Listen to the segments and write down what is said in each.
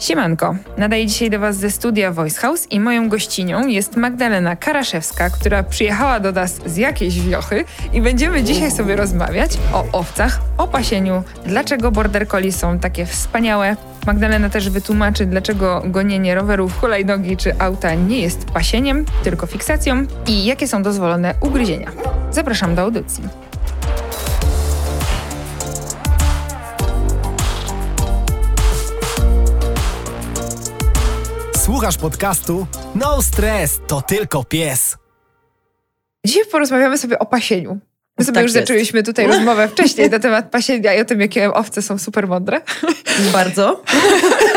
Siemanko, nadaję dzisiaj do Was ze studia Voice House i moją gościnią jest Magdalena Karaszewska, która przyjechała do nas z jakiejś wiochy i będziemy dzisiaj sobie rozmawiać o owcach, o pasieniu, dlaczego border collie są takie wspaniałe. Magdalena też wytłumaczy, dlaczego gonienie rowerów, hulajnogi czy auta nie jest pasieniem, tylko fiksacją i jakie są dozwolone ugryzienia. Zapraszam do audycji. Słuchasz podcastu? No stres, to tylko pies. Dzisiaj porozmawiamy sobie o pasieniu. My sobie Tak już jest. zaczęliśmy tutaj rozmowę wcześniej na temat pasienia i o tym, jakie owce są super mądre. Bardzo.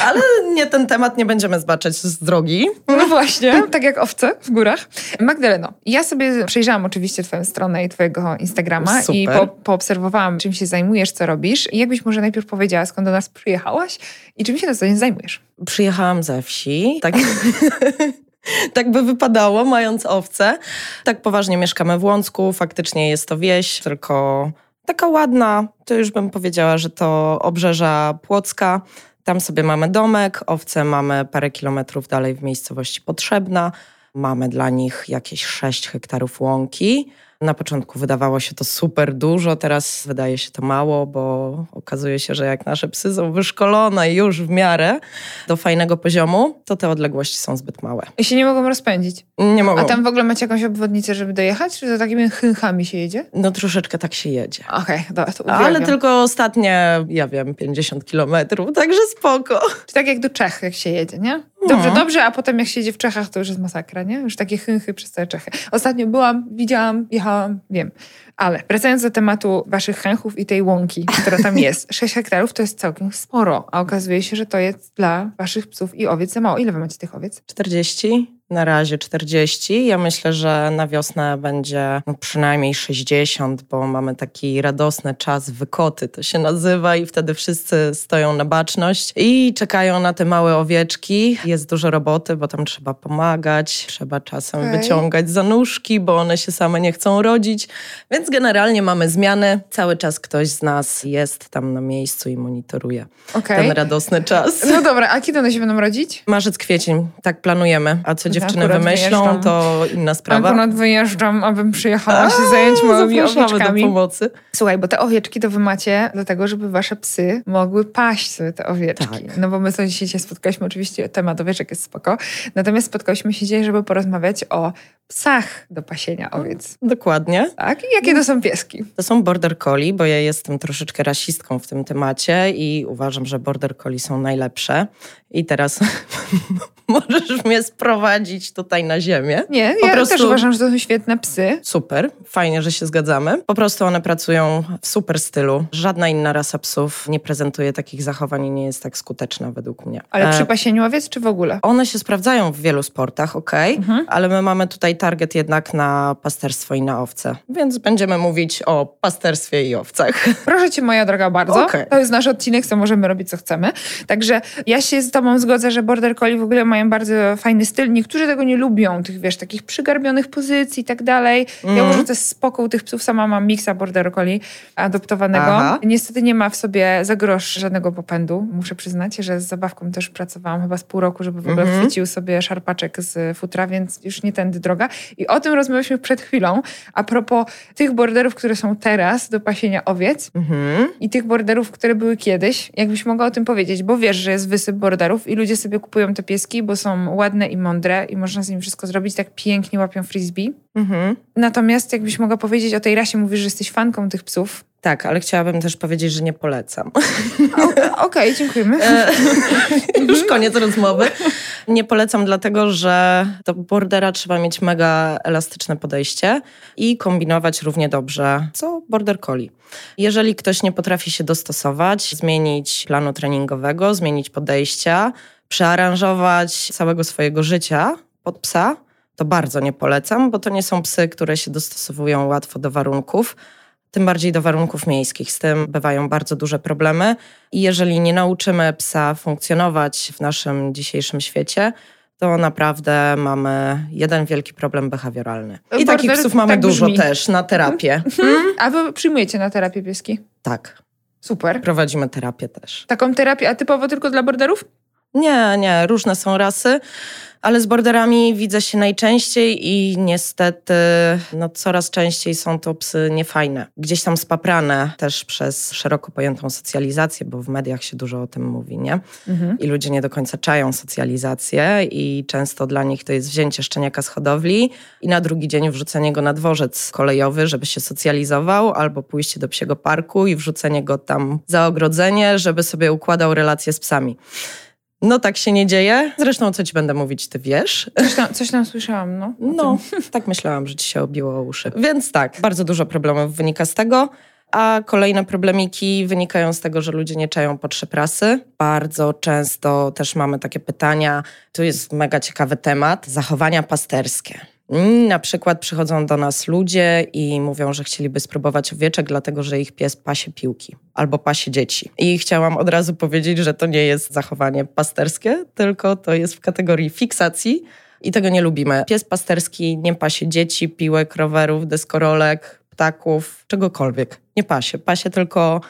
Ale nie ten temat nie będziemy zbaczać z drogi. No właśnie, tak jak owce w górach. Magdaleno, ja sobie przejrzałam oczywiście twoją stronę i twojego Instagrama Super. i po, poobserwowałam, czym się zajmujesz, co robisz. I jakbyś może najpierw powiedziała, skąd do nas przyjechałaś i czym się na co dzień zajmujesz? Przyjechałam ze wsi. Tak, tak by wypadało, mając owce. Tak poważnie mieszkamy w Łącku. Faktycznie jest to wieś, tylko taka ładna. To już bym powiedziała, że to obrzeża Płocka. Tam sobie mamy domek, owce mamy parę kilometrów dalej w miejscowości Potrzebna. Mamy dla nich jakieś 6 hektarów łąki. Na początku wydawało się to super dużo, teraz wydaje się to mało, bo okazuje się, że jak nasze psy są wyszkolone już w miarę do fajnego poziomu, to te odległości są zbyt małe. I się nie mogą rozpędzić. Nie mogą. A tam w ogóle macie jakąś obwodnicę, żeby dojechać? Czy to takimi chynchami się jedzie? No troszeczkę tak się jedzie. Okej, dobra, to Ale uwielbiam. tylko ostatnie, ja wiem, 50 kilometrów, także spoko. Czy tak jak do Czech, jak się jedzie, nie? Dobrze, No. dobrze, a potem jak się jedzie w Czechach, to już jest masakra, nie? Już takie chynchy przez całe Czechy. Ostatnio byłam, widziałam, jechałam, wiem. Ale wracając do tematu waszych chęchów i tej łąki, która tam jest. 6 hektarów to jest całkiem sporo, a okazuje się, że to jest dla waszych psów i owiec za mało. Ile wy macie tych owiec? 40, na razie 40. Ja myślę, że na wiosnę będzie no, przynajmniej 60, bo mamy taki radosny czas wykoty, to się nazywa, i wtedy wszyscy stoją na baczność i czekają na te małe owieczki. Jest dużo roboty, bo tam trzeba pomagać, trzeba czasem Okej. wyciągać za nóżki, bo one się same nie chcą rodzić. Więc generalnie mamy zmiany. Cały czas ktoś z nas jest tam na miejscu i monitoruje Okej. ten radosny czas. No dobra, a kiedy one się będą rodzić? Marzec, kwiecień, tak planujemy. A co dziewczyny akurat wymyślą, wyjeżdżam. to inna sprawa. Akurat wyjeżdżam, abym przyjechała się zająć A, małymi owieczkami. do pomocy. Słuchaj, bo te owieczki to wy macie dlatego, żeby wasze psy mogły paść sobie te owieczki. Tak. No bo my sobie dzisiaj się spotkaliśmy, oczywiście temat owieczek jest spoko, natomiast spotkaliśmy się dzisiaj, żeby porozmawiać o psach do pasienia owiec. Dokładnie. Tak? I jakie to są pieski? To są border collie, bo ja jestem troszeczkę rasistką w tym temacie i uważam, że border collie są najlepsze. I teraz możesz mnie sprowadzić tutaj na ziemię. Nie, Po ja prostu- też uważam, że to są świetne psy. Super, fajnie, że się zgadzamy. Po prostu one pracują w super stylu. Żadna inna rasa psów nie prezentuje takich zachowań i nie jest tak skuteczna według mnie. Ale E, przy pasieniu owiec czy w ogóle? One się sprawdzają w wielu sportach, okej, Mhm. ale my mamy tutaj target jednak na pasterstwo i na owce, więc będziemy mówić o pasterstwie i owcach. Proszę cię, moja droga, bardzo. Okej. To jest nasz odcinek, co możemy robić, co chcemy. Także ja się z tobą zgodzę, że border collie w ogóle mają bardzo fajny styl. Niektórzy tego nie lubią, tych, wiesz, takich przygarbionych pozycji i tak dalej. Ja Mhm. uważam, że to jest spoko tych psów. Sama mam miksa border collie adoptowanego. Aha. Niestety nie ma w sobie za grosz żadnego popędu. Muszę przyznać, że z zabawką też pracowałam chyba z pół roku, żeby w ogóle Mhm. chwycił sobie szarpaczek z futra, więc już nie tędy droga. I o tym rozmawialiśmy przed chwilą. A propos tych borderów, które są teraz do pasienia owiec, Mhm. i tych borderów, które były kiedyś, jakbyś mogła o tym powiedzieć, bo wiesz, że jest wysyp borderów i ludzie sobie kupują te pieski, bo są ładne i mądre i można z nimi wszystko zrobić, tak pięknie łapią frisbee. Mhm. Natomiast jakbyś mogła powiedzieć o tej rasie, mówisz, że jesteś fanką tych psów. Tak, ale chciałabym też powiedzieć, że nie polecam. Okej, dziękujemy. E, Już koniec rozmowy. Nie polecam dlatego, że do bordera trzeba mieć mega elastyczne podejście i kombinować równie dobrze, co border collie. Jeżeli ktoś nie potrafi się dostosować, zmienić planu treningowego, zmienić podejścia, przearanżować całego swojego życia pod psa, to bardzo nie polecam, bo to nie są psy, które się dostosowują łatwo do warunków tym bardziej do warunków miejskich. Z tym bywają bardzo duże problemy i jeżeli nie nauczymy psa funkcjonować w naszym dzisiejszym świecie, to naprawdę mamy jeden wielki problem behawioralny. I Border takich psów mamy tak dużo też na terapię. A wy przyjmujecie na terapię pieski? Tak. Super. Prowadzimy terapię też. Taką terapię, a typowo tylko dla borderów? Nie, nie, różne są rasy, ale z borderami widzę się najczęściej i niestety no, coraz częściej są to psy niefajne. Gdzieś tam spaprane też przez szeroko pojętą socjalizację, bo w mediach się dużo o tym mówi, nie? Mhm. I ludzie nie do końca czają socjalizację i często dla nich to jest wzięcie szczeniaka z hodowli i na drugi dzień wrzucenie go na dworzec kolejowy, żeby się socjalizował, albo pójście do psiego parku i wrzucenie go tam za ogrodzenie, żeby sobie układał relacje z psami. No tak się nie dzieje. Zresztą co ci będę mówić, ty wiesz. Coś tam, coś tam słyszałam, no. No, tak myślałam, że ci się obiło o uszy. Więc tak, bardzo dużo problemów wynika z tego. A kolejne problemiki wynikają z tego, że ludzie nie czają potrzeb rasy. Bardzo często też mamy takie pytania, tu jest mega ciekawy temat, zachowania pasterskie. Na przykład przychodzą do nas ludzie i mówią, że chcieliby spróbować owieczek, dlatego że ich pies pasie piłki albo pasie dzieci. I chciałam od razu powiedzieć, że to nie jest zachowanie pasterskie, tylko to jest w kategorii fiksacji i tego nie lubimy. Pies pasterski nie pasie dzieci, piłek, rowerów, deskorolek, ptaków, czegokolwiek. Nie pasie. Pasie tylko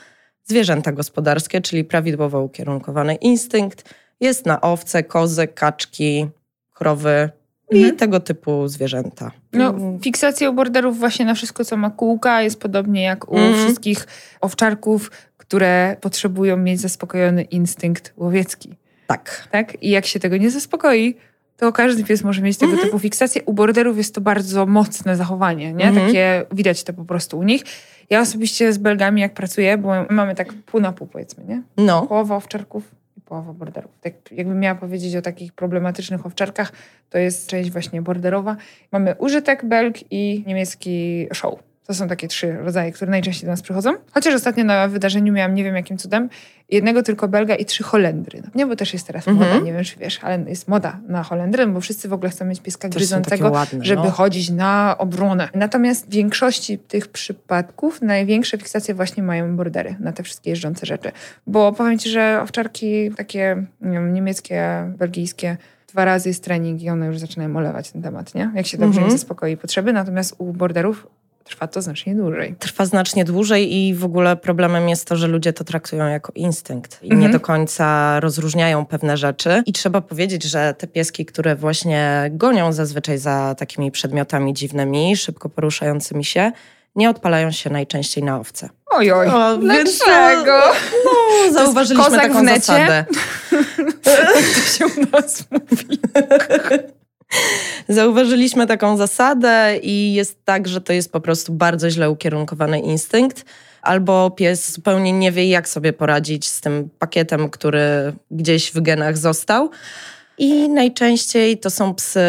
zwierzęta gospodarskie, czyli prawidłowo ukierunkowany instynkt. Jest na owce, kozy, kaczki, krowy i Mhm. tego typu zwierzęta. No, fiksacja u borderów właśnie na wszystko, co ma kółka, jest podobnie jak u Mhm. wszystkich owczarków, które potrzebują mieć zaspokojony instynkt łowiecki. tak. Tak? I jak się tego nie zaspokoi, to każdy pies może mieć tego typu fiksację. U borderów jest to bardzo mocne zachowanie, nie? Mhm. Takie, widać to po prostu u nich. Ja osobiście z Belgami, jak pracuję, bo mamy tak pół na pół, powiedzmy, nie? No, Połowa owczarków połowa borderów. Tak jakbym miała powiedzieć o takich problematycznych owczarkach, to jest część właśnie borderowa. Mamy użytek, belg i niemiecki show. To są takie trzy rodzaje, które najczęściej do nas przychodzą. Chociaż ostatnio na wydarzeniu miałam, nie wiem jakim cudem, jednego tylko belga i trzy holendry. No, nie, bo też jest teraz Mhm. moda, nie wiem czy wiesz, ale jest moda na holendry, bo wszyscy w ogóle chcą mieć pieska gryzącego ładne. żeby no. chodzić na obronę. Natomiast w większości tych przypadków największe fiksacje właśnie mają bordery na te wszystkie jeżdżące rzeczy. Bo powiem ci, że owczarki takie nie wiem, niemieckie, belgijskie, dwa razy jest trening i one już zaczynają olewać ten temat, nie? Jak się dobrze Mhm. im zaspokoi potrzeby. Natomiast u borderów trwa to znacznie dłużej. trwa znacznie dłużej i w ogóle problemem jest to, że ludzie to traktują jako instynkt i Mhm. nie do końca rozróżniają pewne rzeczy. I trzeba powiedzieć, że te pieski, które właśnie gonią zazwyczaj za takimi przedmiotami dziwnymi, szybko poruszającymi się, nie odpalają się najczęściej na owce. Oj, oj, O, więc to- dlaczego? No, zauważyliśmy taką zasadę. to się u nas mówi. Zauważyliśmy taką zasadę i jest tak, że to jest po prostu bardzo źle ukierunkowany instynkt. Albo pies zupełnie nie wie, jak sobie poradzić z tym pakietem, który gdzieś w genach został. I najczęściej to są psy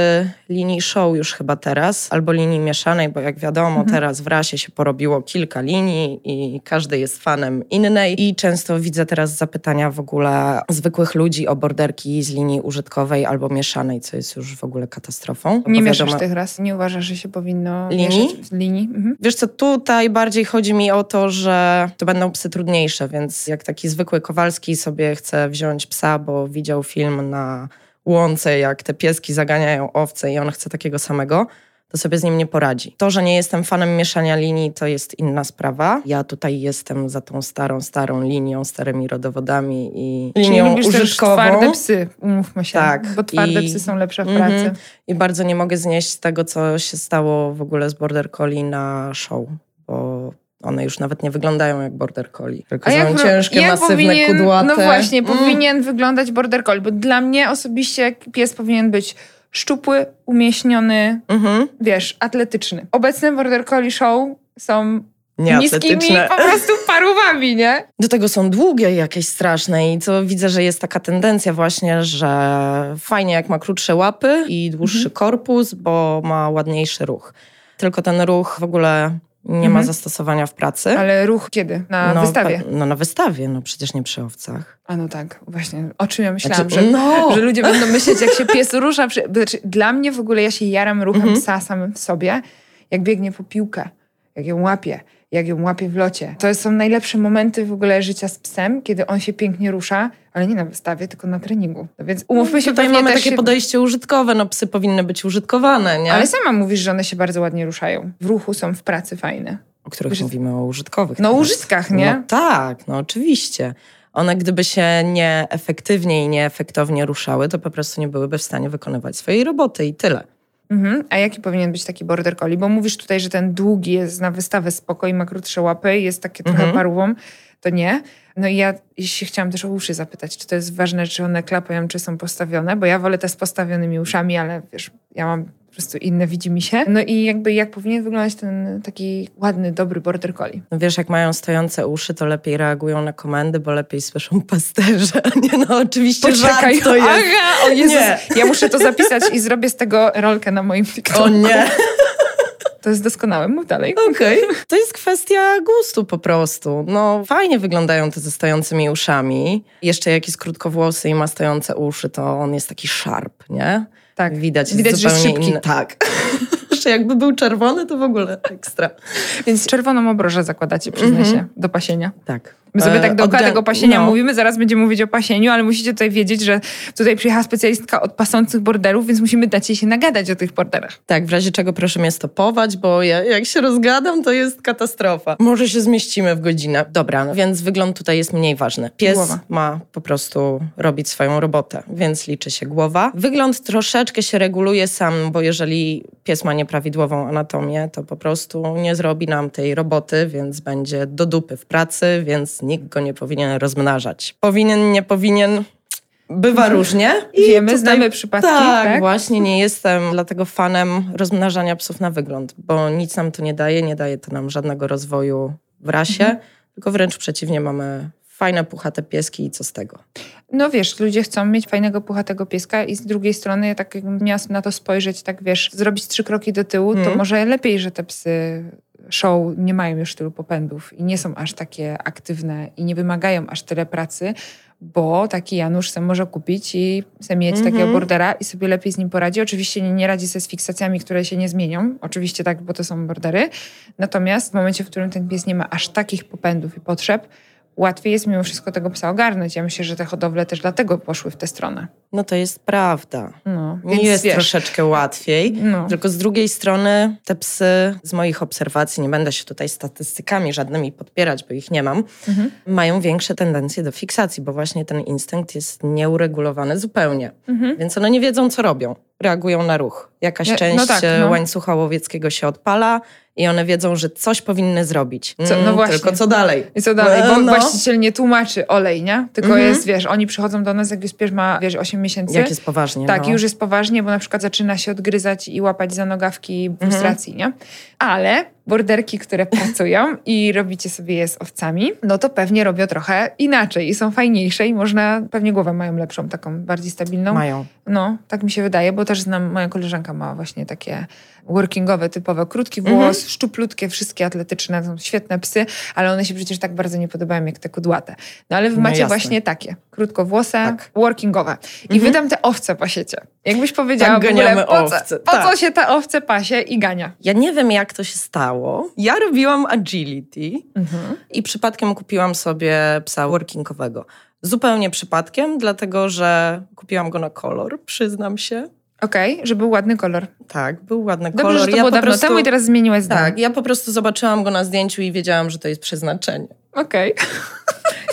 linii show już chyba teraz, albo linii mieszanej, bo jak wiadomo, teraz w rasie się porobiło kilka linii i każdy jest fanem innej. I często widzę teraz zapytania w ogóle zwykłych ludzi o borderki z linii użytkowej albo mieszanej, co jest już w ogóle katastrofą. Nie mieszasz wiadomo- tych raz. Nie uważasz, że się powinno Linii? z linii? Mhm. Wiesz co, tutaj bardziej chodzi mi o to, że to będą psy trudniejsze, więc jak taki zwykły Kowalski sobie chce wziąć psa, bo widział film na łące, jak te pieski zaganiają owce i on chce takiego samego, to sobie z nim nie poradzi. To, że nie jestem fanem mieszania linii, to jest inna sprawa. Ja tutaj jestem za tą starą, starą linią, starymi rodowodami i Czyli linią lubisz też użytkową. twarde psy, umówmy się. Tak. Bo twarde I- psy są lepsze w Mhm. pracy. I bardzo nie mogę znieść tego, co się stało w ogóle z Border Collie na show, one już nawet nie wyglądają jak Border Collie. Tylko są wy- ciężkie, jak masywne, powinien, kudłate. No właśnie, Mm. powinien wyglądać border collie, bo dla mnie osobiście pies powinien być szczupły, umieśniony, Mhm. wiesz, atletyczny. Obecne border collie show są niskimi po prostu parówami, nie? Do tego są długie jakieś straszne i co widzę, że jest taka tendencja właśnie, że fajnie jak ma krótsze łapy i dłuższy Mhm. korpus, bo ma ładniejszy ruch. Tylko ten ruch w ogóle nie ma Mhm. zastosowania w pracy. Ale ruch kiedy? Na no, wystawie. pe- No na wystawie, no przecież nie przy owcach. A no tak, właśnie. O czym ja myślałam, Znaczy, że, no. że ludzie będą myśleć, jak się pies rusza. Przy... Znaczy, dla mnie w ogóle ja się jaram ruchem Mhm. psa samym w sobie, jak biegnie po piłkę, jak ją łapie, jak ją łapie w locie. To są najlepsze momenty w ogóle życia z psem, kiedy on się pięknie rusza, ale nie na wystawie, tylko na treningu. No więc umówmy się, Tutaj mamy takie się... podejście użytkowe, no psy powinny być użytkowane, nie? Ale sama mówisz, że one się bardzo ładnie ruszają. W ruchu są w pracy fajne. o których Użyt- mówimy o użytkowych. No o teraz. użytkach, nie? No tak, no oczywiście. No no no oczywiście. One gdyby się nieefektywnie i nieefektownie ruszały, to po prostu nie byłyby w stanie wykonywać swojej roboty i tyle. Mhm. A jaki powinien być taki border collie? Bo mówisz tutaj, że ten długi jest na wystawę spoko i ma krótsze łapy, jest takie trochę Mhm. parłą, to nie. No i ja się chciałam też o uszy zapytać, czy to jest ważne, czy one klapają, czy są postawione, bo ja wolę te z postawionymi uszami, ale wiesz, ja mam po prostu inne widzi mi się. No i jakby jak powinien wyglądać ten taki ładny, dobry border collie? No wiesz, jak mają stojące uszy, to lepiej reagują na komendy, bo lepiej słyszą pasterze. Nie no, oczywiście żart to jest. Aha, o Jezus, Nie. ja muszę to zapisać i zrobię z tego rolkę na moim TikToku. O nie. To jest doskonałe, mów dalej. Okej. To jest kwestia gustu po prostu. No fajnie wyglądają te ze stojącymi uszami. Jeszcze jak jest krótkowłosy i ma stojące uszy, to on jest taki sharp, nie? Tak. Widać, Widać, że jest szybki. inny. Tak. Jeszcze jakby był czerwony, to w ogóle ekstra. Więc czerwoną obrożę zakładacie, przyznaj Mhm. się, do pasienia. Tak. My sobie E, tak dookoła tego pasienia no. mówimy, zaraz będziemy mówić o pasieniu, ale musicie tutaj wiedzieć, że tutaj przyjechała specjalistka od pasących borderów, więc musimy dać jej się nagadać o tych borderach. Tak, w razie czego proszę mnie stopować, bo ja, jak się rozgadam, to jest katastrofa. Może się zmieścimy w godzinę. Dobra, no więc wygląd tutaj jest mniej ważny. Pies Głowa. ma po prostu robić swoją robotę, więc liczy się głowa. Wygląd troszeczkę się reguluje sam, bo jeżeli pies ma nieprawidłową anatomię, to po prostu nie zrobi nam tej roboty, więc będzie do dupy w pracy, więc nikt go nie powinien rozmnażać. Powinien, nie powinien... Bywa różnie. I Wiemy, znamy przypadki, tak, tak? właśnie nie jestem dlatego fanem rozmnażania psów na wygląd, bo nic nam to nie daje, nie daje to nam żadnego rozwoju w rasie, Mhm. tylko wręcz przeciwnie, mamy fajne, puchate pieski i co z tego. No wiesz, ludzie chcą mieć fajnego, puchatego pieska i z drugiej strony, ja tak jakbym miała na to spojrzeć, tak wiesz, zrobić trzy kroki do tyłu, to Mhm. może lepiej, że te psy show nie mają już tylu popędów i nie są aż takie aktywne i nie wymagają aż tyle pracy, bo taki Janusz sam może kupić i sobie mieć Mhm. takiego bordera i sobie lepiej z nim poradzi. Oczywiście nie, nie radzi sobie z fiksacjami, które się nie zmienią. Oczywiście tak, bo to są bordery. Natomiast w momencie, w którym ten pies nie ma aż takich popędów i potrzeb, łatwiej jest mimo wszystko tego psa ogarnąć. Ja myślę, że te hodowle też dlatego poszły w tę stronę. No to jest prawda. No, Mi jest wiesz, troszeczkę łatwiej. No. Tylko z drugiej strony te psy, z moich obserwacji, nie będę się tutaj statystykami żadnymi podpierać, bo ich nie mam, Mhm. mają większe tendencje do fiksacji, bo właśnie ten instynkt jest nieuregulowany zupełnie. Mhm. Więc one nie wiedzą, co robią. Reagują na ruch. Jakaś Ja- no część tak, e, no. łańcucha łowieckiego się odpala i one wiedzą, że coś powinny zrobić. Co- no Mm, właśnie. Tylko co dalej? I co dalej? Bo no. właściciel nie tłumaczy olej, nie? Tylko Mhm. jest, wiesz, oni przychodzą do nas, jak już pies ma, wiesz, 8 miesięcy. Jak jest poważnie. Tak, no. już jest poważnie, bo na przykład zaczyna się odgryzać i łapać za nogawki Mhm. frustracji, nie? Ale borderki, które pracują i robicie sobie je z owcami, no to pewnie robią trochę inaczej i są fajniejsze i można, pewnie głowę mają lepszą, taką bardziej stabilną. Mają. No, tak mi się wydaje, bo też znam, moja koleżanka ma właśnie takie workingowe, typowe, krótki włos, Mhm. szczuplutkie, wszystkie atletyczne, są świetne psy, ale one się przecież tak bardzo nie podobają jak te kudłate. No ale wy No macie jasne. właśnie takie, krótkowłose, Tak. workingowe. I Mhm. wy tam te owce pasiecie. Jakbyś powiedziała Tak w ogóle, ganiamy po, co, owce, po co tak. się ta owce pasie i gania? Ja nie wiem, jak to się stało. Ja robiłam agility Mhm. i przypadkiem kupiłam sobie psa workingowego. Zupełnie przypadkiem, dlatego że kupiłam go na kolor, przyznam się. Okej, że był ładny kolor. Tak, był ładny Dobrze, kolor. że to ja było po dawno prostu, temu i teraz zmieniłaś zdanie. Tak, ja po prostu zobaczyłam go na zdjęciu i wiedziałam, że to jest przeznaczenie. Okej.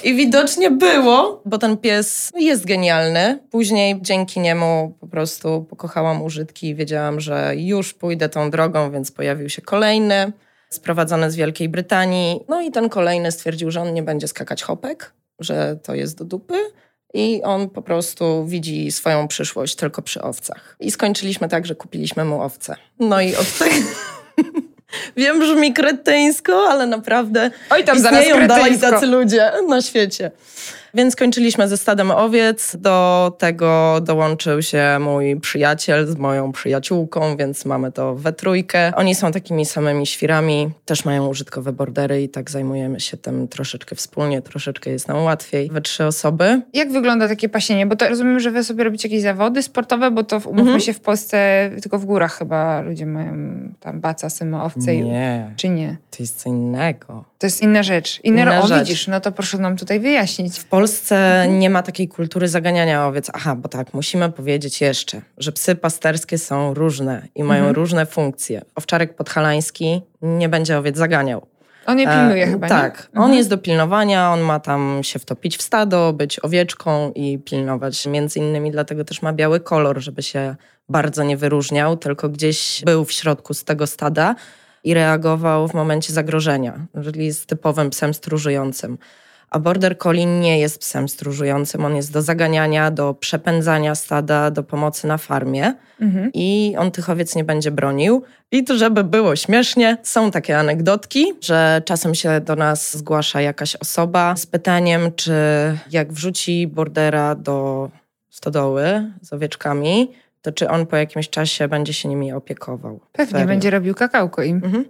I widocznie było, bo ten pies jest genialny. Później dzięki niemu po prostu pokochałam użytki i wiedziałam, że już pójdę tą drogą, więc pojawił się kolejny, sprowadzony z Wielkiej Brytanii. No i ten kolejny stwierdził, że on nie będzie skakać hopek, że to jest do dupy. I on po prostu widzi swoją przyszłość tylko przy owcach. I skończyliśmy tak, że kupiliśmy mu owce. No i od tego... Wiem, brzmi kretyńsko, ale naprawdę Oj, tam zaraz istnieją dalej kretyńsko. tacy ludzie na świecie. Więc skończyliśmy ze stadem owiec. Do tego dołączył się mój przyjaciel z moją przyjaciółką, więc mamy to we trójkę. Oni są takimi samymi świrami, też mają użytkowe bordery i tak zajmujemy się tym troszeczkę wspólnie, troszeczkę jest nam łatwiej. We trzy osoby. Jak wygląda takie pasienie? Bo to rozumiem, że wy sobie robicie jakieś zawody sportowe, bo to umówmy Mhm. się w Polsce tylko w górach chyba ludzie mają tam baca, symy, owce. i- Nie, Czy nie? to jest co innego. To jest inna rzecz. Inne, Inna o, rzecz. widzisz, no to proszę nam tutaj wyjaśnić. W Polsce nie ma takiej kultury zaganiania owiec. Aha, bo tak, musimy powiedzieć jeszcze, że psy pasterskie są różne i mają Mhm. różne funkcje. Owczarek podhalański nie będzie owiec zaganiał. On je pilnuje E, chyba, Tak, nie? on Mhm. jest do pilnowania, on ma tam się wtopić w stado, być owieczką i pilnować. Między innymi dlatego też ma biały kolor, żeby się bardzo nie wyróżniał, tylko gdzieś był w środku z tego stada i reagował w momencie zagrożenia, czyli jest typowym psem stróżującym. A Border Collie nie jest psem stróżującym, on jest do zaganiania, do przepędzania stada, do pomocy na farmie Mhm. i on tych owiec nie będzie bronił. I to, żeby było śmiesznie, są takie anegdotki, że czasem się do nas zgłasza jakaś osoba z pytaniem, czy jak wrzuci bordera do stodoły z owieczkami, to czy on po jakimś czasie będzie się nimi opiekował. Pewnie Serio. będzie robił kakałko im. Mhm.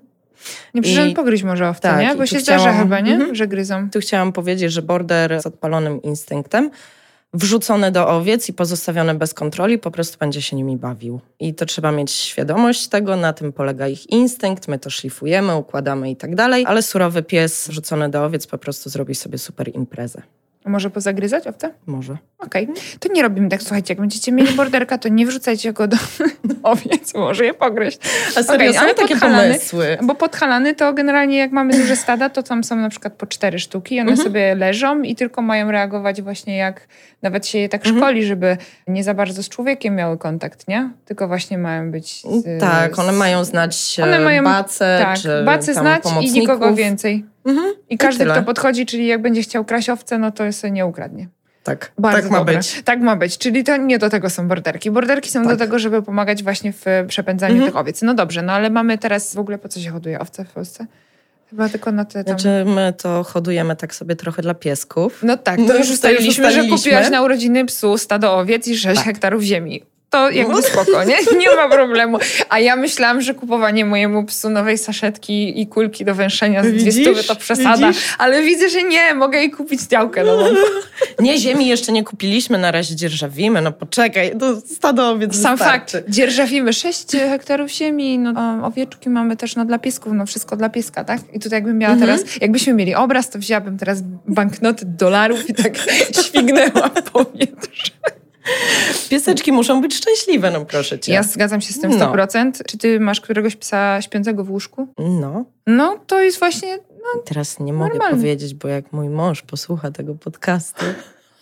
Nie przyszedł I- pogryźć może owce, tak, nie? Bo się chciałam- zdarza chyba, nie? Mhm. Że gryzą. Tu chciałam powiedzieć, że border z odpalonym instynktem, wrzucony do owiec i pozostawiony bez kontroli, po prostu będzie się nimi bawił. I to trzeba mieć świadomość tego, na tym polega ich instynkt, my to szlifujemy, układamy i tak dalej, ale surowy pies wrzucony do owiec po prostu zrobi sobie super imprezę. Może pozagryzać owce? Może. Okej. To nie robimy tak, słuchajcie, jak będziecie mieli borderka, to nie wrzucajcie go do owiec, może je pogryźć. A serio, są ale takie pomysły. Bo podhalany to generalnie jak mamy duże stada, to tam są na przykład po cztery sztuki, one Mhm. sobie leżą i tylko mają reagować właśnie jak nawet się je tak Mhm. szkoli, żeby nie za bardzo z człowiekiem miały kontakt, nie? Tylko właśnie mają być... Z, Tak, one mają znać One one mają- bacę, Tak, tam znać i nikogo więcej. Mhm. I każdy, kto podchodzi, czyli jak będzie chciał kraść owce, no to sobie nie ukradnie. Tak, Bardzo tak ma dobre. być. Tak ma być, czyli to nie do tego są borderki. Borderki są do Tak. tego, żeby pomagać właśnie w przepędzaniu Mhm. tych owiec. No dobrze, no ale mamy teraz w ogóle po co się hoduje owce w Polsce? Chyba tylko na te tam... Znaczy, my to hodujemy tak sobie trochę dla piesków. No tak, No to już już ustaliliśmy, że ustaliliśmy. kupiłaś na urodziny psu stado owiec i 6 Tak. hektarów ziemi. To jakby No. spoko, nie? Nie ma problemu. A ja myślałam, że kupowanie mojemu psu nowej saszetki i kulki do węszenia z Widzisz? 200 to przesada. Widzisz? Ale widzę, że nie, mogę jej kupić działkę nową. Nie, ziemi jeszcze nie kupiliśmy, na razie dzierżawimy. No poczekaj, to stado owiec Sam wystarczy. fakt, dzierżawimy 6 hektarów ziemi, no, owieczki mamy też no, dla piesków, no wszystko dla pieska, tak? I tutaj jakbym miała Mhm. teraz, jakbyśmy mieli obraz, to wzięłabym teraz banknoty dolarów i tak śwignęła w powietrze. Pieseczki muszą być szczęśliwe, no proszę cię. Ja zgadzam się z tym No. 100%. Czy ty masz któregoś psa śpiącego w łóżku? No, No, to jest właśnie, teraz nie mogę Normalnie. powiedzieć, bo jak mój mąż posłucha tego podcastu,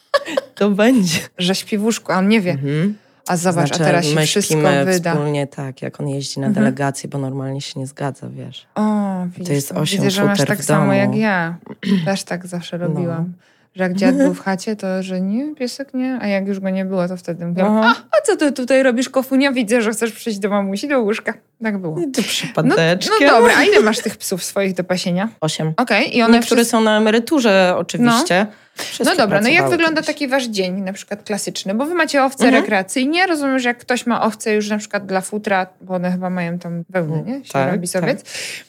to będzie. że śpi w łóżku, a on nie wie. Mhm. A zobacz, znaczy, a teraz się my wszystko śpimy wyda. wspólnie tak, jak on jeździ na Mhm. delegację, bo normalnie się nie zgadza, wiesz. O, widzisz, jest osiem widzę, że masz tak samo jak ja. Też tak zawsze No. Że jak dziad był w chacie, to że nie, piesek nie, a jak już go nie było, to wtedy mówiłam, a, a co ty tutaj robisz, kofunia? Widzę, że chcesz przyjść do mamusi do łóżka. Tak było. Ty No, przypadeczkiem. no dobra, a ile masz tych psów swoich do pasienia? Osiem. Okej, i one Niektóre wszystkie... są na emeryturze oczywiście. No Wszystkie dobra, no jak wygląda kiedyś. taki wasz dzień, na przykład klasyczny? Bo wy macie owce Mhm. rekreacyjnie. Rozumiem, że jak ktoś ma owce już na przykład dla futra, bo one chyba mają tam wełnę, nie? Się tak, robi sobie.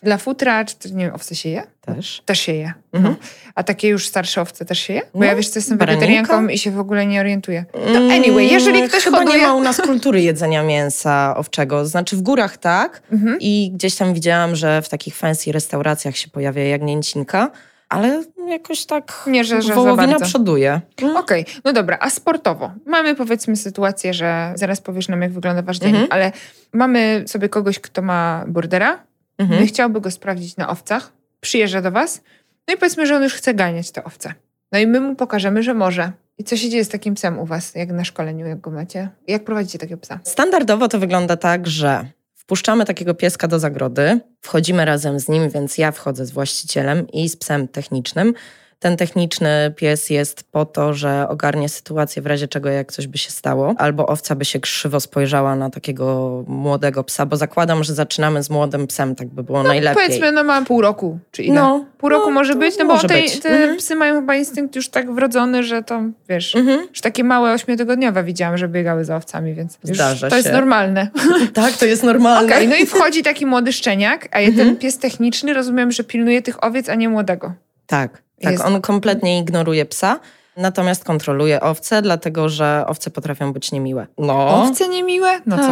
Dla futra, czy nie wiem, owce się je? Też. Też się je. Mhm. No. A takie już starsze owce też się je? Bo No, ja wiesz, co jestem wegetarianką i się w ogóle nie orientuję. To Mm, anyway, jeżeli ktoś Chyba hoduje... nie ma u nas kultury jedzenia mięsa owczego. Znaczy w górach tak Mhm. i gdzieś tam widziałam, że w takich fancy restauracjach się pojawia jagnięcinka, ale jakoś tak Nie, że- że wołowina przoduje. Okej, no dobra, a sportowo? Mamy powiedzmy sytuację, że zaraz powiesz nam, jak wygląda wasz dzień, Mhm. ale mamy sobie kogoś, kto ma burdera, Mhm. no i chciałby go sprawdzić na owcach, przyjeżdża do was, no i powiedzmy, że on już chce ganiać te owce. No i my mu pokażemy, że może. I co się dzieje z takim psem u was, jak na szkoleniu, jak go macie? Jak prowadzicie takiego psa? Standardowo to wygląda tak, że wpuszczamy takiego pieska do zagrody, wchodzimy razem z nim, więc ja wchodzę z właścicielem i z psem technicznym. Ten techniczny pies jest po to, że ogarnie sytuację w razie czego, jak coś by się stało, albo owca by się krzywo spojrzała na takiego młodego psa, bo zakładam, że zaczynamy z młodym psem, tak by było najlepiej. Powiedzmy, no ma pół roku, czy ile? No, Pół roku no, może być, no bo te, być. te Mhm. psy mają chyba instynkt już tak wrodzony, że to, wiesz, Mhm. już takie małe ośmiotygodniowe widziałam, że biegały za owcami, więc Zdarza to jest się. normalne. Tak, to jest normalne. Okej, no i wchodzi taki młody szczeniak, a Mhm. ten pies techniczny rozumiem, że pilnuje tych owiec, a nie młodego. Tak, tak. Jest- On kompletnie ignoruje psa, natomiast kontroluje owce, dlatego że owce potrafią być niemiłe. No, Owce niemiłe? No co ty?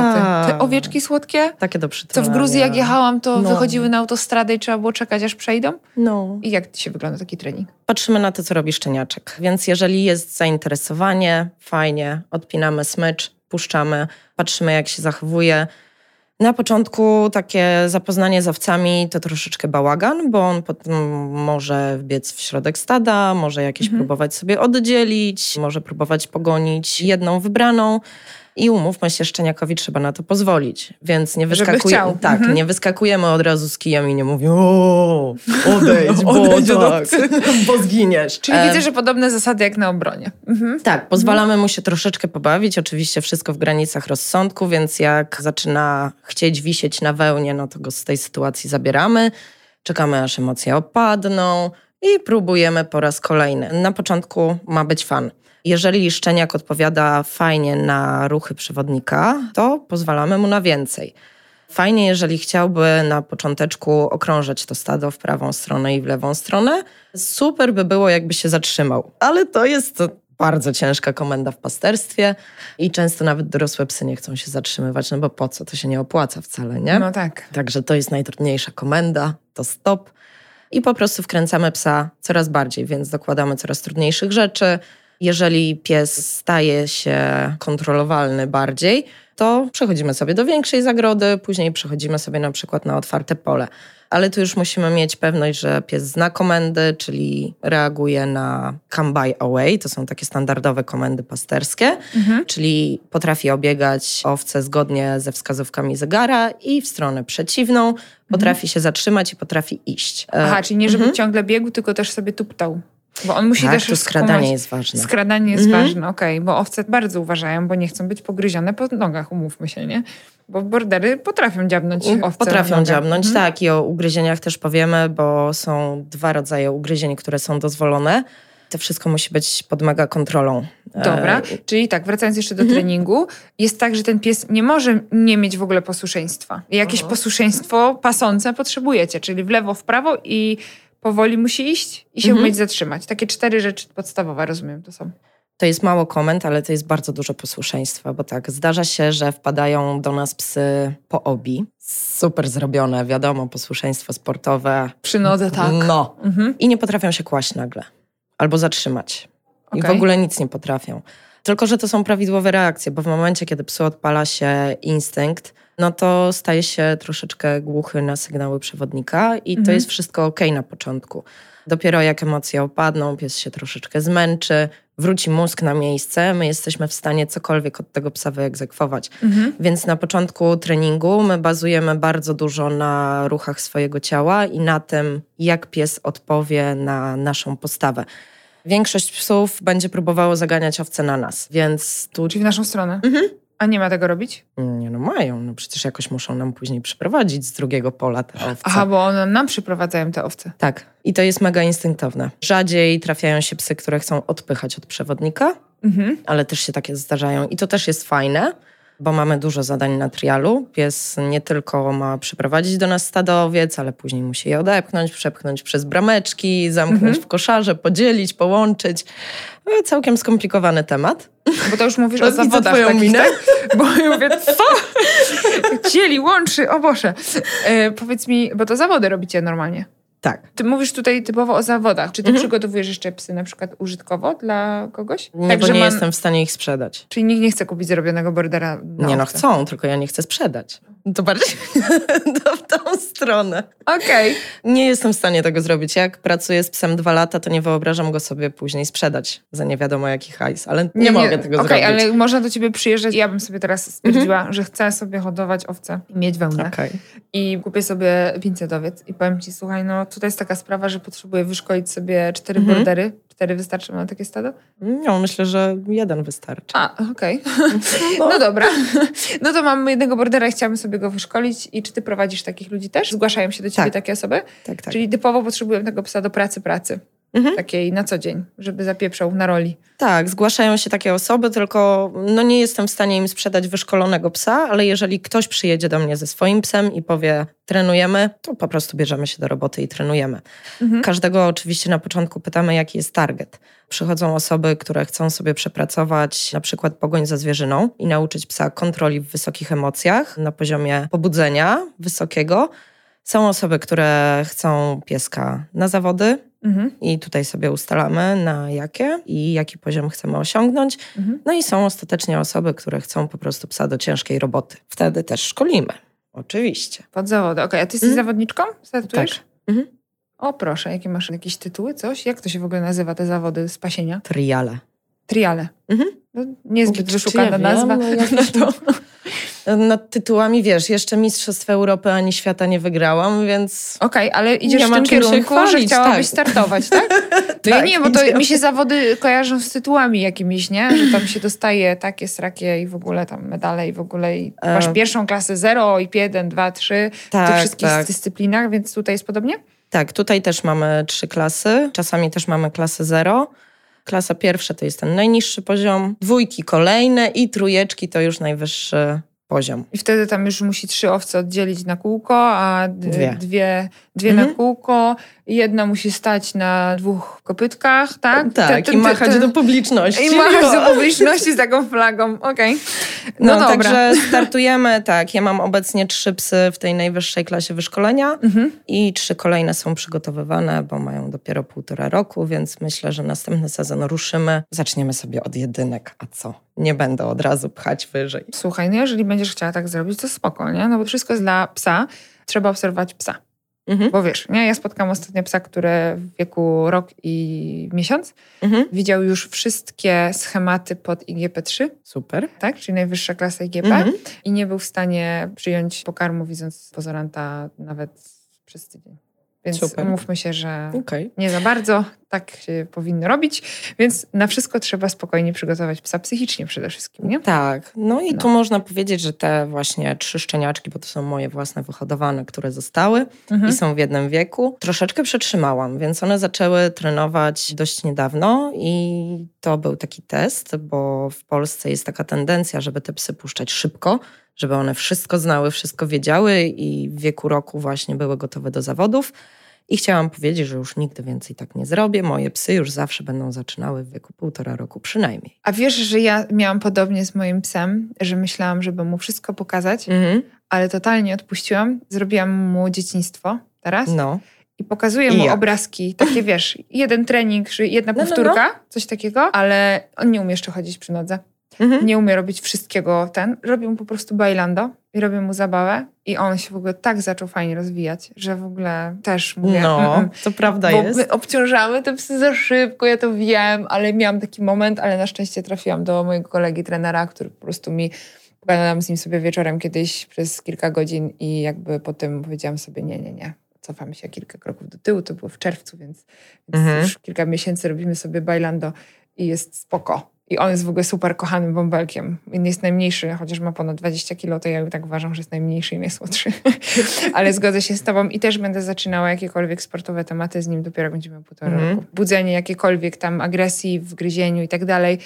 Te Tak. owieczki słodkie? takie do Co przytulania. w Gruzji jak jechałam, to No. wychodziły na autostradę i trzeba było czekać, aż przejdą? No. I jak się wygląda taki trening? Patrzymy na to, co robi szczeniaczek. Więc jeżeli jest zainteresowanie, fajnie, odpinamy smycz, puszczamy, patrzymy jak się zachowuje. Na początku takie zapoznanie z owcami to troszeczkę bałagan, bo on potem może wbiec w środek stada, może jakieś Mhm. próbować sobie oddzielić, może próbować pogonić jedną wybraną. I umówmy się, szczeniakowi trzeba na to pozwolić, więc nie Żeby wyskakuje, chciał. tak, Mhm. nie wyskakujemy od razu z kijem i nie mówimy o, odejdź, bo, Odejdź od tak, bo zginiesz. Czyli E, widzę, że podobne zasady jak na obronie. Mhm. tak, pozwalamy mu się troszeczkę pobawić, oczywiście wszystko w granicach rozsądku, więc jak zaczyna chcieć wisieć na wełnie, no to go z tej sytuacji zabieramy, czekamy aż emocje opadną i próbujemy po raz kolejny. Na początku ma być fan. Jeżeli szczeniak odpowiada fajnie na ruchy przewodnika, to pozwalamy mu na więcej. Fajnie, jeżeli chciałby na począteczku okrążać to stado w prawą stronę i w lewą stronę. Super by było, jakby się zatrzymał. Ale to jest bardzo ciężka komenda w pasterstwie i często nawet dorosłe psy nie chcą się zatrzymywać, no bo po co? To się nie opłaca wcale, nie? No tak. Także to jest najtrudniejsza komenda, to stop. I po prostu wkręcamy psa coraz bardziej, więc dokładamy coraz trudniejszych rzeczy. Jeżeli pies staje się kontrolowalny bardziej, to przechodzimy sobie do większej zagrody, później przechodzimy sobie na przykład na otwarte pole. Ale tu już musimy mieć pewność, że pies zna komendy, czyli reaguje na come by away, to są takie standardowe komendy pasterskie, Mhm. czyli potrafi obiegać owce zgodnie ze wskazówkami zegara i w stronę przeciwną, potrafi się zatrzymać i potrafi iść. E, Aha, czyli nie żeby mhm. ciągle biegł, tylko też sobie tuptał. Bo on musi tak, też tu skradanie skumać- jest ważne. Skradanie jest Mhm. ważne, okej, bo owce bardzo uważają, bo nie chcą być pogryzione po nogach, umówmy się, nie? Bo bordery potrafią dziabnąć owce Potrafią dziabnąć, Mhm. tak. I o ugryzieniach też powiemy, bo są dwa rodzaje ugryzień, które są dozwolone. To wszystko musi być pod mega kontrolą. Dobra, E, czyli tak, wracając jeszcze do Mhm. treningu, jest tak, że ten pies nie może nie mieć w ogóle posłuszeństwa. Jakieś Mhm. posłuszeństwo pasące potrzebujecie, czyli w lewo, w prawo i powoli musi iść i się Mhm. umieć zatrzymać. Takie cztery rzeczy podstawowe, rozumiem, to są. To jest mało komend, ale to jest bardzo dużo posłuszeństwa, bo tak, zdarza się, że wpadają do nas psy po obi. Super zrobione, wiadomo, posłuszeństwo sportowe. Przy nodze tak. No. Mhm. I nie potrafią się kłaść nagle. Albo zatrzymać. I w ogóle nic nie potrafią. Tylko, że to są prawidłowe reakcje, bo w momencie, kiedy psu odpala się instynkt, no to staje się troszeczkę głuchy na sygnały przewodnika i to Mhm. jest wszystko ok na początku. Dopiero jak emocje opadną, pies się troszeczkę zmęczy, wróci mózg na miejsce, my jesteśmy w stanie cokolwiek od tego psa wyegzekwować. Mhm. Więc na początku treningu my bazujemy bardzo dużo na ruchach swojego ciała i na tym, jak pies odpowie na naszą postawę. Większość psów będzie próbowało zaganiać owce na nas, więc tu Czyli w naszą stronę. Mhm. A nie ma tego robić? nie no mają, no przecież jakoś muszą nam później przyprowadzić z drugiego pola te owce. Aha, bo one nam przyprowadzają te owce. Tak, i to jest mega instynktowne. Rzadziej trafiają się psy, które chcą odpychać od przewodnika, Mhm. ale też się takie zdarzają i to też jest fajne, bo mamy dużo zadań na trialu. Pies nie tylko ma przyprowadzić do nas stado owiec, ale później musi je odepchnąć, przepchnąć przez brameczki, zamknąć Mhm. w koszarze, podzielić, połączyć. No, całkiem skomplikowany temat. Bo to już mówisz o Widzę zawodach twoją takich, minę. tak? Bo ja mówię, co? Dzieli, łączy, o Boże. E, powiedz mi, bo to zawody robicie normalnie. Tak. Ty mówisz tutaj typowo o zawodach. Czy ty Mhm. przygotowujesz jeszcze psy na przykład użytkowo dla kogoś? Nie, Tak, bo nie ma- jestem w stanie ich sprzedać. Czyli nikt nie chce kupić zrobionego bordera nie no, owce. chcą, tylko ja nie chcę sprzedać. To bardziej w tą stronę. Okej. Nie jestem w stanie tego zrobić. Jak pracuję z psem dwa lata, to nie wyobrażam go sobie później sprzedać za nie wiadomo jaki hajs, ale nie, mogę tego Okej, zrobić. Mhm. ale można do ciebie przyjeżdżać. Ja bym sobie teraz stwierdziła, że chcę sobie hodować owce i mieć wełnę. Okej. I kupię sobie pincedowiec i powiem ci, słuchaj, no tutaj jest taka sprawa, że potrzebuję wyszkolić sobie cztery Mhm. bordery. Cztery wystarczą na takie stado? No, myślę, że jeden wystarczy. A, okej. No. dobra. No to mam jednego bordera i chciałabym sobie go wyszkolić. I czy ty prowadzisz takich ludzi też? Zgłaszają się do ciebie Tak. takie osoby? Tak, tak. Czyli typowo potrzebuję tego psa do pracy, pracy. Mhm. Takiej na co dzień, żeby zapieprzał na roli. Tak, zgłaszają się takie osoby, tylko no nie jestem w stanie im sprzedać wyszkolonego psa, ale jeżeli ktoś przyjedzie do mnie ze swoim psem i powie trenujemy, to po prostu bierzemy się do roboty i trenujemy. Mhm. Każdego oczywiście na początku pytamy, jaki jest target. Przychodzą osoby, które chcą sobie przepracować na przykład pogoń za zwierzyną i nauczyć psa kontroli w wysokich emocjach na poziomie pobudzenia wysokiego. Są osoby, które chcą pieska na zawody, Mhm. i tutaj sobie ustalamy na jakie i jaki poziom chcemy osiągnąć. Mhm. No i są ostatecznie osoby, które chcą po prostu psa do ciężkiej roboty. Wtedy też szkolimy. Oczywiście. Pod zawody. Okej, a ty jesteś Mhm. zawodniczką? Startujesz? Tak. Mhm. O proszę, jakie masz jakieś tytuły, coś? Jak to się w ogóle nazywa, te zawody z pasienia? Triale. Triale. Mhm. No, niezbyt wyszukana ja nazwa. No, No, jakieś- to. Nad tytułami, wiesz, jeszcze Mistrzostw Europy ani świata nie wygrałam, więc... Okej, ale idziesz Nie w tym kierunku, że chwalić, chciałabyś tak. startować, tak? Ja Tak, nie, bo to idziemy. mi się zawody kojarzą z tytułami jakimiś, nie? Że tam się dostaje takie, srakie i w ogóle tam medale i w ogóle i E. masz pierwszą klasę 0 i 1, 2, 3 w tych Tak, wszystkich tak. dyscyplinach, więc tutaj jest podobnie? Tak, tutaj też mamy trzy klasy, czasami też mamy klasę zero. Klasa pierwsza to jest ten najniższy poziom, dwójki kolejne i trójeczki to już najwyższy poziom. I wtedy tam już musi trzy owce oddzielić na kółko, a Dwie. dwie, dwie Mhm. na kółko. Jedna musi stać na dwóch kopytkach, tak? Tak, Te- te- i machać te- do publiczności. I machać No. do publiczności z taką flagą, okej. No, No, dobra. także startujemy, tak. Ja mam obecnie trzy psy w tej najwyższej klasie wyszkolenia Mhm. i trzy kolejne są przygotowywane, bo mają dopiero półtora roku, więc myślę, że następny sezon ruszymy. Zaczniemy sobie od jedynek, a co? Nie będę od razu pchać wyżej. Słuchaj, no jeżeli będziesz chciała tak zrobić, to spoko, nie? No bo wszystko jest dla psa. Trzeba obserwować psa. Mhm. Bo wiesz, nie? Ja spotkałam ostatnio psa, który w wieku rok i miesiąc Mhm. widział już wszystkie schematy pod IGP-3, Super. tak? Czyli najwyższa klasa IGP. Mhm. I nie był w stanie przyjąć pokarmu, widząc pozoranta nawet przez tydzień. Więc Super. umówmy się, że Okej. nie za bardzo tak się powinno robić, więc na wszystko trzeba spokojnie przygotować psa psychicznie przede wszystkim, nie? Tak, no i No. tu można powiedzieć, że te właśnie trzy szczeniaczki, bo to są moje własne wyhodowane, które zostały Mhm. i są w jednym wieku, troszeczkę przetrzymałam, więc one zaczęły trenować dość niedawno i to był taki test, bo w Polsce jest taka tendencja, żeby te psy puszczać szybko, żeby one wszystko znały, wszystko wiedziały i w wieku roku właśnie były gotowe do zawodów. I chciałam powiedzieć, że już nigdy więcej tak nie zrobię. Moje psy już zawsze będą zaczynały w wieku półtora roku przynajmniej. A wiesz, że ja miałam podobnie z moim psem, że myślałam, żeby mu wszystko pokazać, Mhm. ale totalnie odpuściłam. Zrobiłam mu dzieciństwo teraz No. i pokazuję I mu jak? obrazki, takie wiesz, jeden trening, jedna No, no, no. powtórka, coś takiego, ale on nie umie jeszcze chodzić przy nodze. Mhm. Nie umie robić wszystkiego ten. Robię mu po prostu bailando i robię mu zabawę i on się w ogóle tak zaczął fajnie rozwijać, że w ogóle też mówię... No, mm, to prawda bo jest. my obciążamy te psy za szybko, ja to wiem, ale miałam taki moment, ale na szczęście trafiłam do mojego kolegi trenera, który po prostu mi pogadałam z nim sobie wieczorem kiedyś przez kilka godzin i jakby potem powiedziałam sobie nie, nie, nie. Cofamy się kilka kroków do tyłu, to było w czerwcu, więc, więc Mhm. już kilka miesięcy robimy sobie bailando i jest spoko. I on jest w ogóle super kochanym bąbelkiem. Jest najmniejszy, chociaż ma ponad 20 kilo, to ja tak uważam, że jest najmniejszy i najsłodszy. Ale zgodzę się z tobą i też będę zaczynała jakiekolwiek sportowe tematy z nim dopiero będziemy półtora Mhm. roku. Budzenie jakiekolwiek tam agresji w gryzieniu i tak dalej.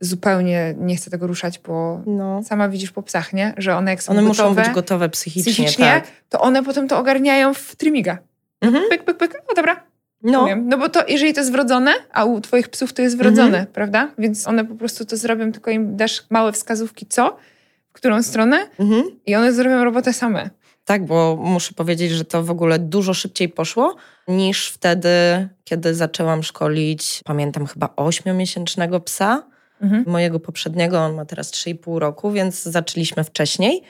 Zupełnie nie chcę tego ruszać, bo No. sama widzisz po psach, nie? Że one jak są One gotowe, muszą być gotowe psychicznie, psychicznie, tak. to one potem to ogarniają w trimiga. Mhm. Pyk, pyk, pyk, no dobra, No. No bo to, jeżeli to jest wrodzone, a u twoich psów to jest wrodzone, prawda? Więc one po prostu to zrobią, tylko im dasz małe wskazówki, co, w którą stronę mhm. i one zrobią robotę same. tak, bo muszę powiedzieć, że to w ogóle dużo szybciej poszło niż wtedy, kiedy zaczęłam szkolić, pamiętam chyba ośmiomiesięcznego psa, Mhm. mojego poprzedniego, on ma teraz 3,5 roku, więc zaczęliśmy wcześniej.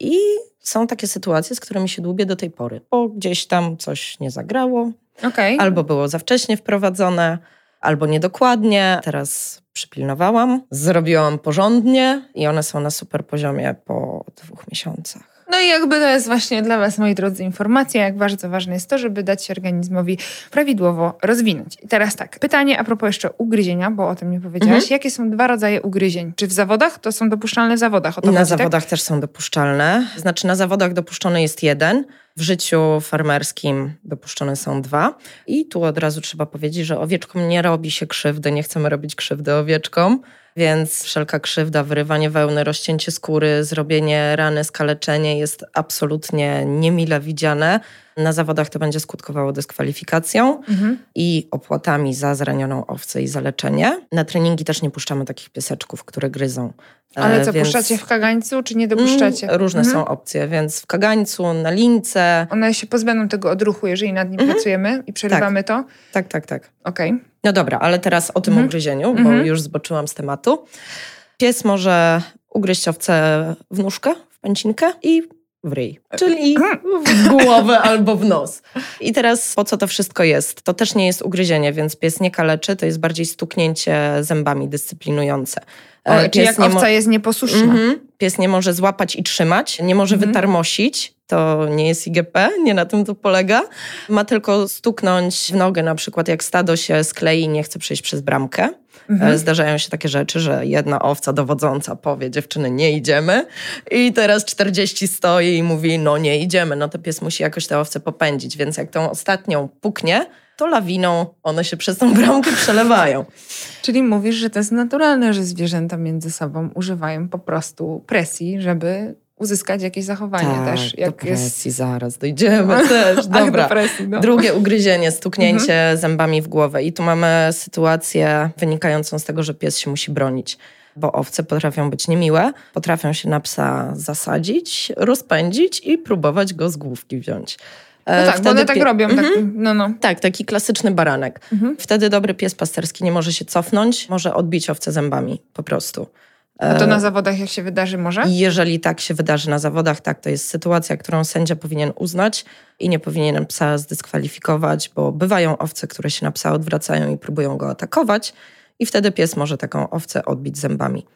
I są takie sytuacje, z którymi się dłubię do tej pory, bo gdzieś tam coś nie zagrało, Okej. albo było za wcześnie wprowadzone, albo niedokładnie. Teraz przypilnowałam, zrobiłam porządnie i one są na super poziomie po dwóch miesiącach. No i jakby to jest właśnie dla was, moi drodzy, informacja, jak bardzo ważne jest to, żeby dać się organizmowi prawidłowo rozwinąć. I teraz tak, pytanie a propos jeszcze ugryzienia, bo o tym nie powiedziałaś. Mhm. Jakie są dwa rodzaje ugryzień? Czy w zawodach? To są dopuszczalne w zawodach, o to Na chodzi, tak? zawodach też są dopuszczalne. Znaczy na zawodach dopuszczony jest jeden, w życiu farmerskim dopuszczone są dwa. I tu od razu trzeba powiedzieć, że owieczkom nie robi się krzywdy, nie chcemy robić krzywdy owieczkom. Więc wszelka krzywda, wyrywanie wełny, rozcięcie skóry, zrobienie rany, skaleczenie jest absolutnie niemile widziane. Na zawodach to będzie skutkowało dyskwalifikacją Mhm. i opłatami za zranioną owcę i za leczenie. Na treningi też nie puszczamy takich pieseczków, które gryzą. Ale E, co, więc- puszczacie w kagańcu, czy nie dopuszczacie? Mm, Różne Mhm. są opcje, więc w kagańcu, na lince. One się pozbędą tego odruchu, jeżeli nad nim Mhm. pracujemy i przerywamy to. Tak, tak, tak. Okej. No dobra, ale teraz o tym Mhm. ugryzieniu, bo Mhm. już zboczyłam z tematu. Pies może ugryźć owcę w nóżkę, w pęcinkę i w ryj, czyli w głowę albo w nos. I teraz po co to wszystko jest? To też nie jest ugryzienie, więc pies nie kaleczy, to jest bardziej stuknięcie zębami dyscyplinujące. O, E, czyli jak nie owca jest nieposłuszna. Mhm. Pies nie może złapać i trzymać, nie może Mhm. wytarmosić. To nie jest IGP, nie na tym to polega. Ma tylko stuknąć w nogę, na przykład jak stado się sklei i nie chce przejść przez bramkę. Mhm. E, Zdarzają się takie rzeczy, że jedna owca dowodząca powie, dziewczyny, nie idziemy. I teraz 40 stoi i mówi, no nie idziemy. No to pies musi jakoś tę owcę popędzić, więc jak tą ostatnią puknie, to lawiną one się przez tą bramkę przelewają. Czyli mówisz, że to jest naturalne, że zwierzęta między sobą używają po prostu presji, żeby uzyskać jakieś zachowanie też. Tak, do Jak jest... presji zaraz dojdziemy też. Dobra. do presji, no. Drugie ugryzienie, stuknięcie zębami w głowę. I tu mamy sytuację wynikającą z tego, że pies się musi bronić. Bo owce potrafią być niemiłe, potrafią się na psa zasadzić, rozpędzić i próbować go z główki wziąć. E, No tak, bo one tak pie- robią. Mhm. Tak, no, no. Tak, taki klasyczny baranek. Mhm. Wtedy dobry pies pasterski nie może się cofnąć, może odbić owce zębami po prostu. A to E, na zawodach jak się wydarzy może? jeżeli tak się wydarzy na zawodach, tak, to jest sytuacja, którą sędzia powinien uznać i nie powinien psa zdyskwalifikować, bo bywają owce, które się na psa odwracają i próbują go atakować i wtedy pies może taką owcę odbić zębami.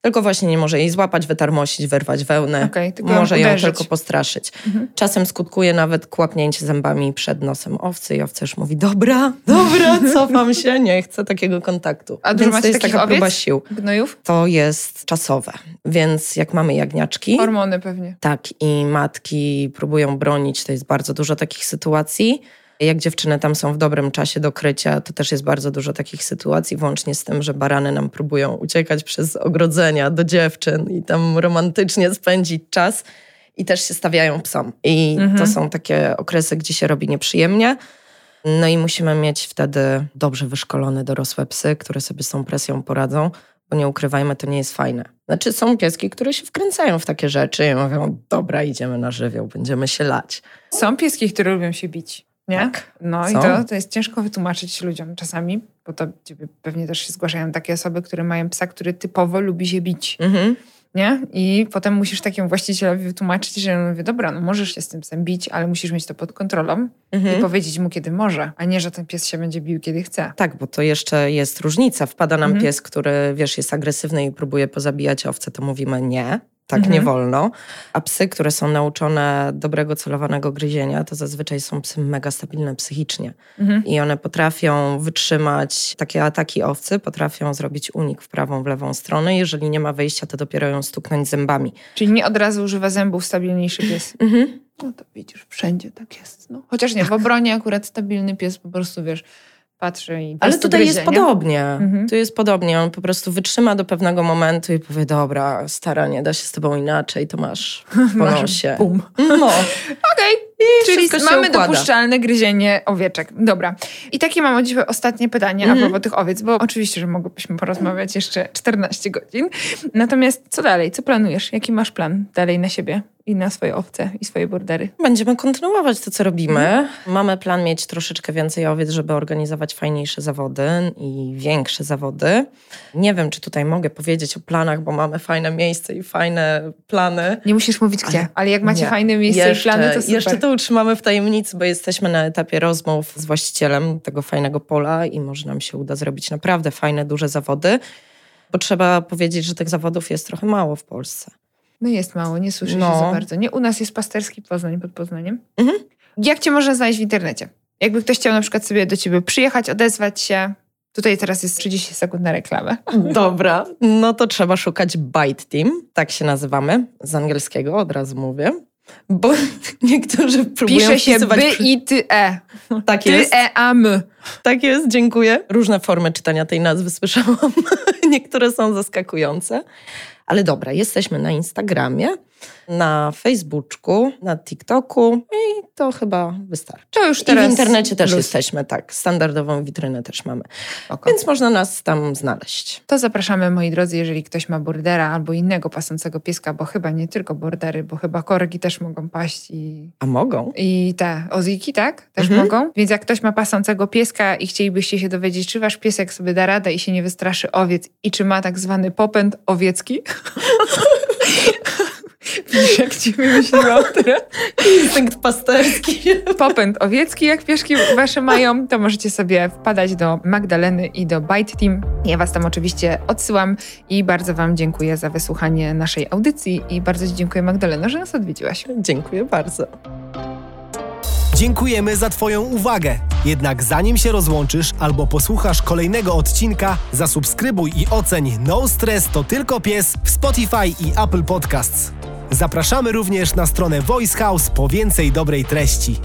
Tylko właśnie nie może jej złapać, wytarmosić, wyrwać wełnę. Ją może ją tylko postraszyć. Czasem skutkuje nawet kłapnięcie zębami przed nosem owcy i owca już mówi, dobra, dobra, cofam się, nie chcę takiego kontaktu. A Więc to jest taka owiec? próba sił. Gnojów? To jest czasowe, więc jak mamy jagniaczki, Hormony pewnie. tak, i matki próbują bronić. To jest bardzo dużo takich sytuacji. Jak dziewczyny tam są w dobrym czasie do krycia, to też jest bardzo dużo takich sytuacji, włącznie z tym, że barany nam próbują uciekać przez ogrodzenia do dziewczyn i tam romantycznie spędzić czas i też się stawiają psom. I Mhm. to są takie okresy, gdzie się robi nieprzyjemnie. No i musimy mieć wtedy dobrze wyszkolone dorosłe psy, które sobie z tą presją poradzą, bo nie ukrywajmy, to nie jest fajne. Znaczy są pieski, które się wkręcają w takie rzeczy i mówią, dobra, idziemy na żywioł, będziemy się lać. Są pieski, które lubią się bić. Nie? Tak. No i Są. to, to jest ciężko wytłumaczyć ludziom czasami, bo to ciebie pewnie też się zgłaszają takie osoby, które mają psa, który typowo lubi się bić. Mhm. Nie? I potem musisz takiemu właścicielowi wytłumaczyć, że on mówi, dobra, no możesz się z tym psem bić, ale musisz mieć to pod kontrolą i Mhm. powiedzieć mu, kiedy może, a nie, że ten pies się będzie bił, kiedy chce. Tak, bo to jeszcze jest różnica. Wpada nam Mhm. pies, który, wiesz, jest agresywny i próbuje pozabijać owce, to mówimy nie, tak Mhm. nie wolno. A psy, które są nauczone dobrego, celowanego gryzienia, to zazwyczaj są psy mega stabilne psychicznie. Mhm. I one potrafią wytrzymać takie ataki owcy, potrafią zrobić unik w prawą, w lewą stronę. Jeżeli nie ma wyjścia, to dopiero ją stuknąć zębami. Czyli nie od razu używa zębów stabilniejszy pies. Mhm. No to widzisz, wszędzie tak jest. No. Chociaż nie, w obronie akurat stabilny pies po prostu, wiesz, patrzy i Ale tutaj jest ugryzienia. podobnie. Mhm. Tu jest podobnie. On po prostu wytrzyma do pewnego momentu i powie, dobra, stara, nie da się z tobą inaczej, to masz po nosie. bum. No. Okej, czyli wszystko się mamy układa. dopuszczalne gryzienie owieczek. Dobra. I takie mam od Ciebie ostatnie pytanie a Mhm. propos tych owiec, bo oczywiście, że mogłybyśmy porozmawiać jeszcze 14 godzin. Natomiast co dalej? Co planujesz? Jaki masz plan dalej na siebie i na swoje owce i swoje bordery? Będziemy kontynuować to, co robimy. Mamy plan mieć troszeczkę więcej owiec, żeby organizować fajniejsze zawody i większe zawody. Nie wiem, czy tutaj mogę powiedzieć o planach, bo mamy fajne miejsce i fajne plany. Nie musisz mówić gdzie, ale, Ale- jak macie Nie. fajne miejsce i plany, to super. Jeszcze to utrzymamy w tajemnicy, bo jesteśmy na etapie rozmów z właścicielem tego fajnego pola i może nam się uda zrobić naprawdę fajne, duże zawody. Bo trzeba powiedzieć, że tych zawodów jest trochę mało w Polsce. No jest mało, nie słyszy się No. za bardzo. Nie, u nas jest pasterski Poznań pod Poznaniem. Mhm. Jak cię można znaleźć w internecie? Jakby ktoś chciał na przykład sobie do ciebie przyjechać, odezwać się. Tutaj teraz jest 30 sekund na reklamę. Dobra, no to trzeba szukać Bite Team, tak się nazywamy, z angielskiego od razu mówię. Bo niektórzy próbują Pisze się by przy- i ty e. Tak Ty jest, e a my. tak jest, dziękuję. Różne formy czytania tej nazwy słyszałam. Niektóre są zaskakujące. Ale dobra, jesteśmy na Instagramie, na Facebooku, na TikToku i to chyba wystarczy. To już I teraz w internecie też luz. jesteśmy, tak. Standardową witrynę też mamy. Spoko. Więc można nas tam znaleźć. To zapraszamy, moi drodzy, jeżeli ktoś ma bordera albo innego pasącego pieska, bo chyba nie tylko bordery, bo chyba korgi też mogą paść i, A mogą? i te oziki, tak? Też Mhm. mogą. Więc jak ktoś ma pasącego pieska i chcielibyście się dowiedzieć, czy wasz piesek sobie da radę i się nie wystraszy owiec i czy ma tak zwany popęd owiecki, Widzisz, jak ci wymyśliłam teraz? Instynkt pasterski. Popęd owiecki, jak pieszki wasze mają, to możecie sobie wpadać do Magdaleny i do Byte Team. Ja was tam oczywiście odsyłam i bardzo wam dziękuję za wysłuchanie naszej audycji i bardzo ci dziękuję Magdaleno, że nas odwiedziłaś. Dziękuję bardzo. Dziękujemy za Twoją uwagę. Jednak zanim się rozłączysz albo posłuchasz kolejnego odcinka, zasubskrybuj i oceń No Stress to tylko pies w Spotify i Apple Podcasts. Zapraszamy również na stronę Voice House po więcej dobrej treści.